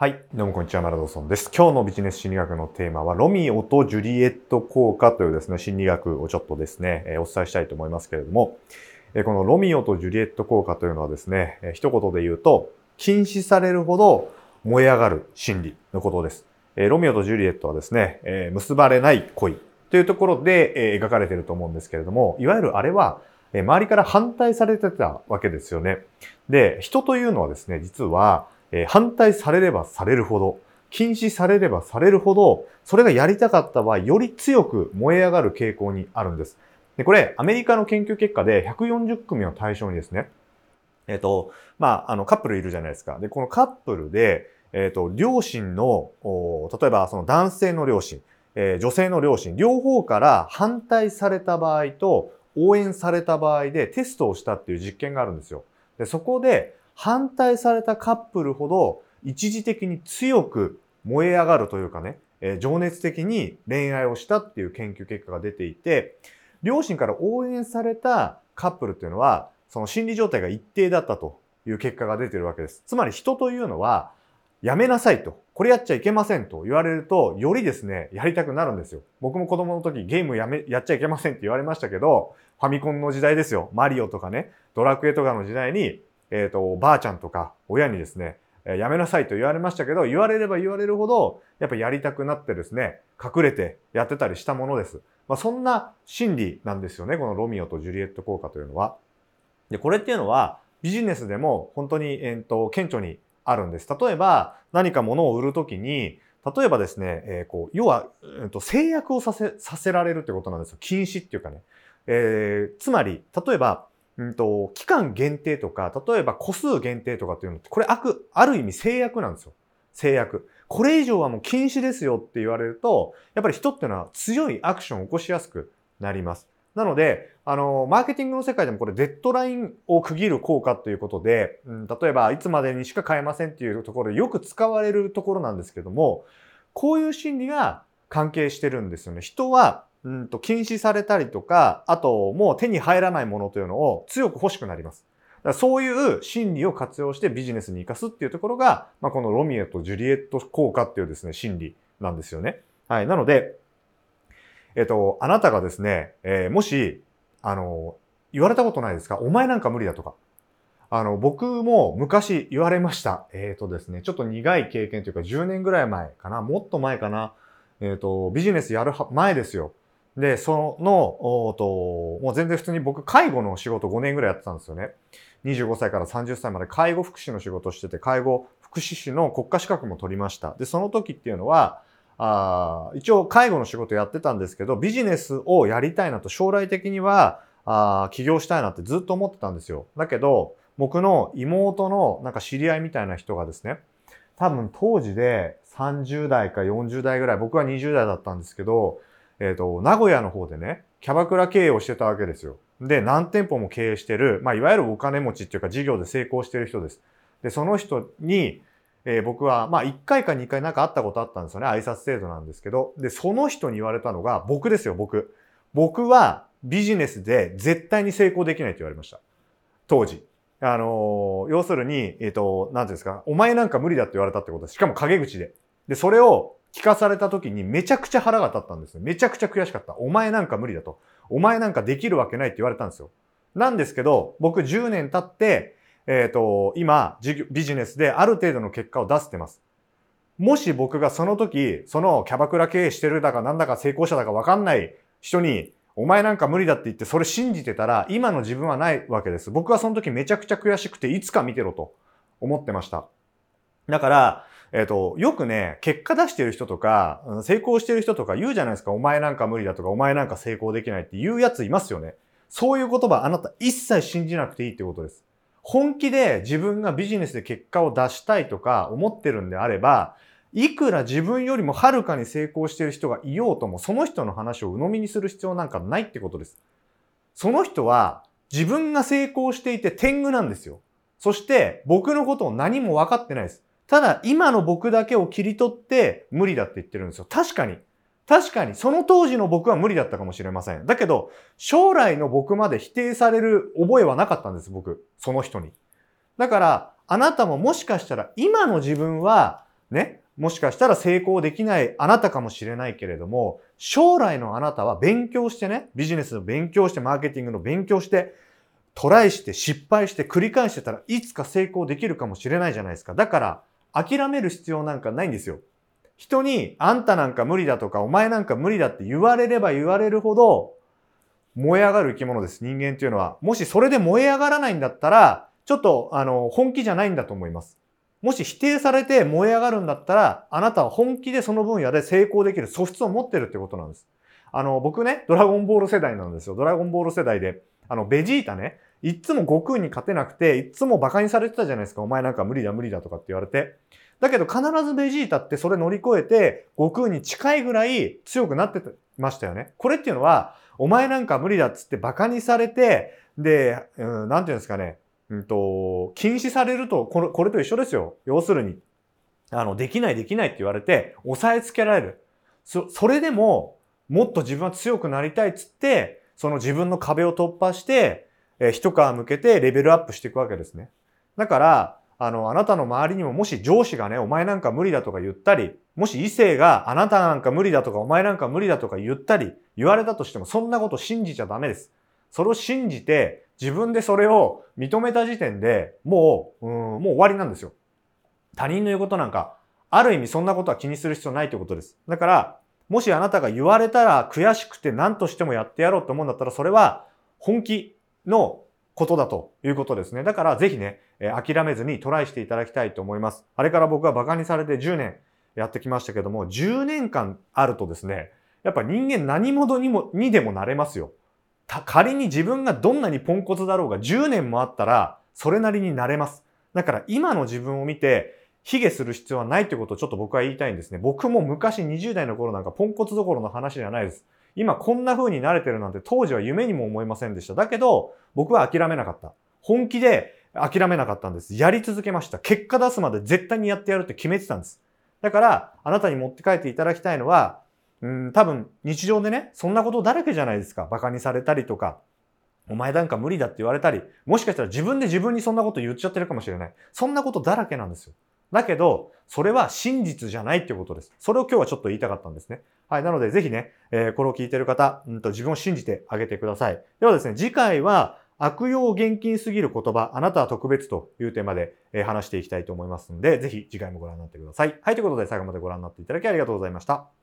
はい。どうもこんにちは、マラドソンです。今日のビジネス心理学のテーマは、ロミオとジュリエット効果というですね、心理学をちょっとですね、えお伝えしたいと思いますけれども、えこのロミオとジュリエット効果というのはですね、え一言で言うと、禁止されるほど燃え上がる心理のことです。えロミオとジュリエットはですね、え結ばれない恋というところで、え描かれていると思うんですけれども、いわゆるあれは、え周りから反対されてたわけですよね。で、人というのはですね、実は、えー反対されればされるほど、禁止されればされるほど、それがやりたかった場合、より強く燃え上がる傾向にあるんです。で、これ、アメリカの研究結果で140組を対象にですね、えっ、と、まあ、あの、カップルいるじゃないですか。で、このカップルで、えっ、と、両親の、例えばその男性の両親、えー女性の両親、両方から反対された場合と、応援された場合でテストをしたっていう実験があるんですよ。で、そこで、反対されたカップルほど一時的に強く燃え上がるというかね、えー情熱的に恋愛をしたっていう研究結果が出ていて、両親から応援されたカップルっていうのは、その心理状態が一定だったという結果が出てるわけです。つまり人というのは、やめなさいと。これやっちゃいけませんと言われると、よりですね、やりたくなるんですよ。僕も子供の時ゲームやめ、やっちゃいけませんって言われましたけど、ファミコンの時代ですよ。マリオとかね、ドラクエとかの時代に、えっ、と、ばあちゃんとか親にですね、えやめなさいと言われましたけど、言われれば言われるほど、やっぱやりたくなってですね、隠れてやってたりしたものです。まあ、そんな心理なんですよね、このロミオとジュリエット効果というのは。で、これっていうのは、ビジネスでも本当に、えー、と顕著にあるんです。例えば、何か物を売るときに、例えばですね、えーこう要は、えーと制約をさせさせられるってことなんですよ。禁止っていうかね。えーつまり、例えば、うんと、期間限定とか、例えば個数限定とかっていうのって、これあく、ある意味制約なんですよ。制約。これ以上はもう禁止ですよって言われると、やっぱり人っていうのは強いアクションを起こしやすくなります。なので、あの、マーケティングの世界でもこれデッドラインを区切る効果ということで、うん、例えばいつまでにしか買えませんっていうところでよく使われるところなんですけども、こういう心理が関係してるんですよね。人は、うんと禁止されたりとか、あともう手に入らないものというのを強く欲しくなります。だからそういう心理を活用してビジネスに活かすっていうところが、まあ、このロミオとジュリエット効果っていうですね、心理なんですよね。はい。なので、えっと、あなたがですね、えーもし、あの、言われたことないですか？お前なんか無理だとか。あの、僕も昔言われました。えっ、とですね、ちょっと苦い経験というか10年ぐらい前かな、もっと前かな？えっ、と、ビジネスやる前ですよ。で、その、おと、もう全然普通に僕、介護の仕事5年ぐらいやってたんですよね。25歳から30歳まで介護福祉の仕事をしてて、介護福祉士の国家資格も取りました。で、その時っていうのは、あ一応介護の仕事やってたんですけど、ビジネスをやりたいなと将来的には、あ起業したいなってずっと思ってたんですよ。だけど、僕の妹のなんか知り合いみたいな人がですね、多分当時で30代か40代ぐらい、僕は20代だったんですけど、えっ、と、名古屋の方でね、キャバクラ経営をしてたわけですよ。で、何店舗も経営してる、まあ、いわゆるお金持ちっていうか事業で成功してる人です。で、その人に、えー僕は、まあ、1回か2回なんか会ったことあったんですよね。挨拶程度なんですけど。で、その人に言われたのが、僕ですよ、僕。僕はビジネスで絶対に成功できないって言われました。当時。あのー要するに、えっ、と、なんていうんですか、お前なんか無理だって言われたってことです。しかも陰口で。で、それを聞かされた時にめちゃくちゃ腹が立ったんです。めちゃくちゃ悔しかった。お前なんか無理だと。お前なんかできるわけないって言われたんですよ。なんですけど、僕10年経って、えっ、と、今、ビジネスである程度の結果を出してます。もし僕がその時、そのキャバクラ経営してるだかなんだか成功者だかわかんない人に、お前なんか無理だって言ってそれ信じてたら、今の自分はないわけです。僕はその時めちゃくちゃ悔しくて、いつか見てろと思ってました。だから、えっ、と、よくね、結果出してる人とか、成功してる人とか言うじゃないですか。お前なんか無理だとか、お前なんか成功できないって言うやついますよね。そういう言葉あなた一切信じなくていいってことです。本気で自分がビジネスで結果を出したいとか思ってるんであれば、いくら自分よりもはるかに成功してる人がいようとも、その人の話を鵜呑みにする必要なんかないってことです。その人は自分が成功していて天狗なんですよ。そして僕のことを何も分かってないです。ただ今の僕だけを切り取って無理だって言ってるんですよ。確かに。確かに、その当時の僕は無理だったかもしれません。だけど、将来の僕まで否定される覚えはなかったんです、僕。その人に。だから、あなたももしかしたら今の自分はね、もしかしたら成功できないあなたかもしれないけれども、将来のあなたは勉強してね、ビジネスの勉強して、マーケティングの勉強して、トライして失敗して繰り返してたらいつか成功できるかもしれないじゃないですか。だから諦める必要なんかないんですよ。人にあんたなんか無理だとかお前なんか無理だって言われれば言われるほど燃え上がる生き物です。人間っていうのは。もしそれで燃え上がらないんだったら、ちょっとあの本気じゃないんだと思います。もし否定されて燃え上がるんだったら、あなたは本気でその分野で成功できる素質を持ってるってことなんです。あの、僕ね、ドラゴンボール世代なんですよ。ドラゴンボール世代で、あの、ベジータね、いつも悟空に勝てなくて、いつも馬鹿にされてたじゃないですか。お前なんか無理だ無理だとかって言われて。だけど必ずベジータってそれ乗り越えて、悟空に近いぐらい強くなってましたよね。これっていうのは、お前なんか無理だっつって馬鹿にされて、で、うん、なんていうんですかね。うんと、禁止されると、これ、これと一緒ですよ。要するに。あの、できないできないって言われて、押さえつけられる。そ、それでも、もっと自分は強くなりたいっつって、その自分の壁を突破して、えー、一皮向けてレベルアップしていくわけですね。だから、あの、あなたの周りにももし上司がね、お前なんか無理だとか言ったり、もし異性があなたなんか無理だとかお前なんか無理だとか言ったり、言われたとしてもそんなこと信じちゃダメです。それを信じて、自分でそれを認めた時点でもう、うん、もう終わりなんですよ。他人の言うことなんか、ある意味そんなことは気にする必要ないということです。だから、もしあなたが言われたら悔しくて何としてもやってやろうと思うんだったら、それは本気のことだということですね。だからぜひね、諦めずにトライしていただきたいと思います。あれから僕は馬鹿にされて10年やってきましたけども、10年間あるとですね、やっぱ人間何者にも、にでもなれますよ。仮に自分がどんなにポンコツだろうが10年もあったら、それなりになれます。だから今の自分を見て、卑下する必要はないということをちょっと僕は言いたいんですね。僕も昔20代の頃なんかポンコツどころの話じゃないです。今こんな風に慣れてるなんて当時は夢にも思いませんでした。だけど、僕は諦めなかった。本気で諦めなかったんです。やり続けました。結果出すまで絶対にやってやるって決めてたんです。だから、あなたに持って帰っていただきたいのは、うん、多分日常でね、そんなことだらけじゃないですか。馬鹿にされたりとか、お前なんか無理だって言われたり、もしかしたら自分で自分にそんなこと言っちゃってるかもしれない。そんなことだらけなんですよ。だけど、それは真実じゃないっていうことです。それを今日はちょっと言いたかったんですね。はい。なので、ぜひね、えー、これを聞いてる方、うんと、自分を信じてあげてください。ではですね、次回は、悪用厳禁すぎる言葉、あなたは特別というテーマで、えー、話していきたいと思いますので、ぜひ次回もご覧になってください。はい。ということで、最後までご覧になっていただきありがとうございました。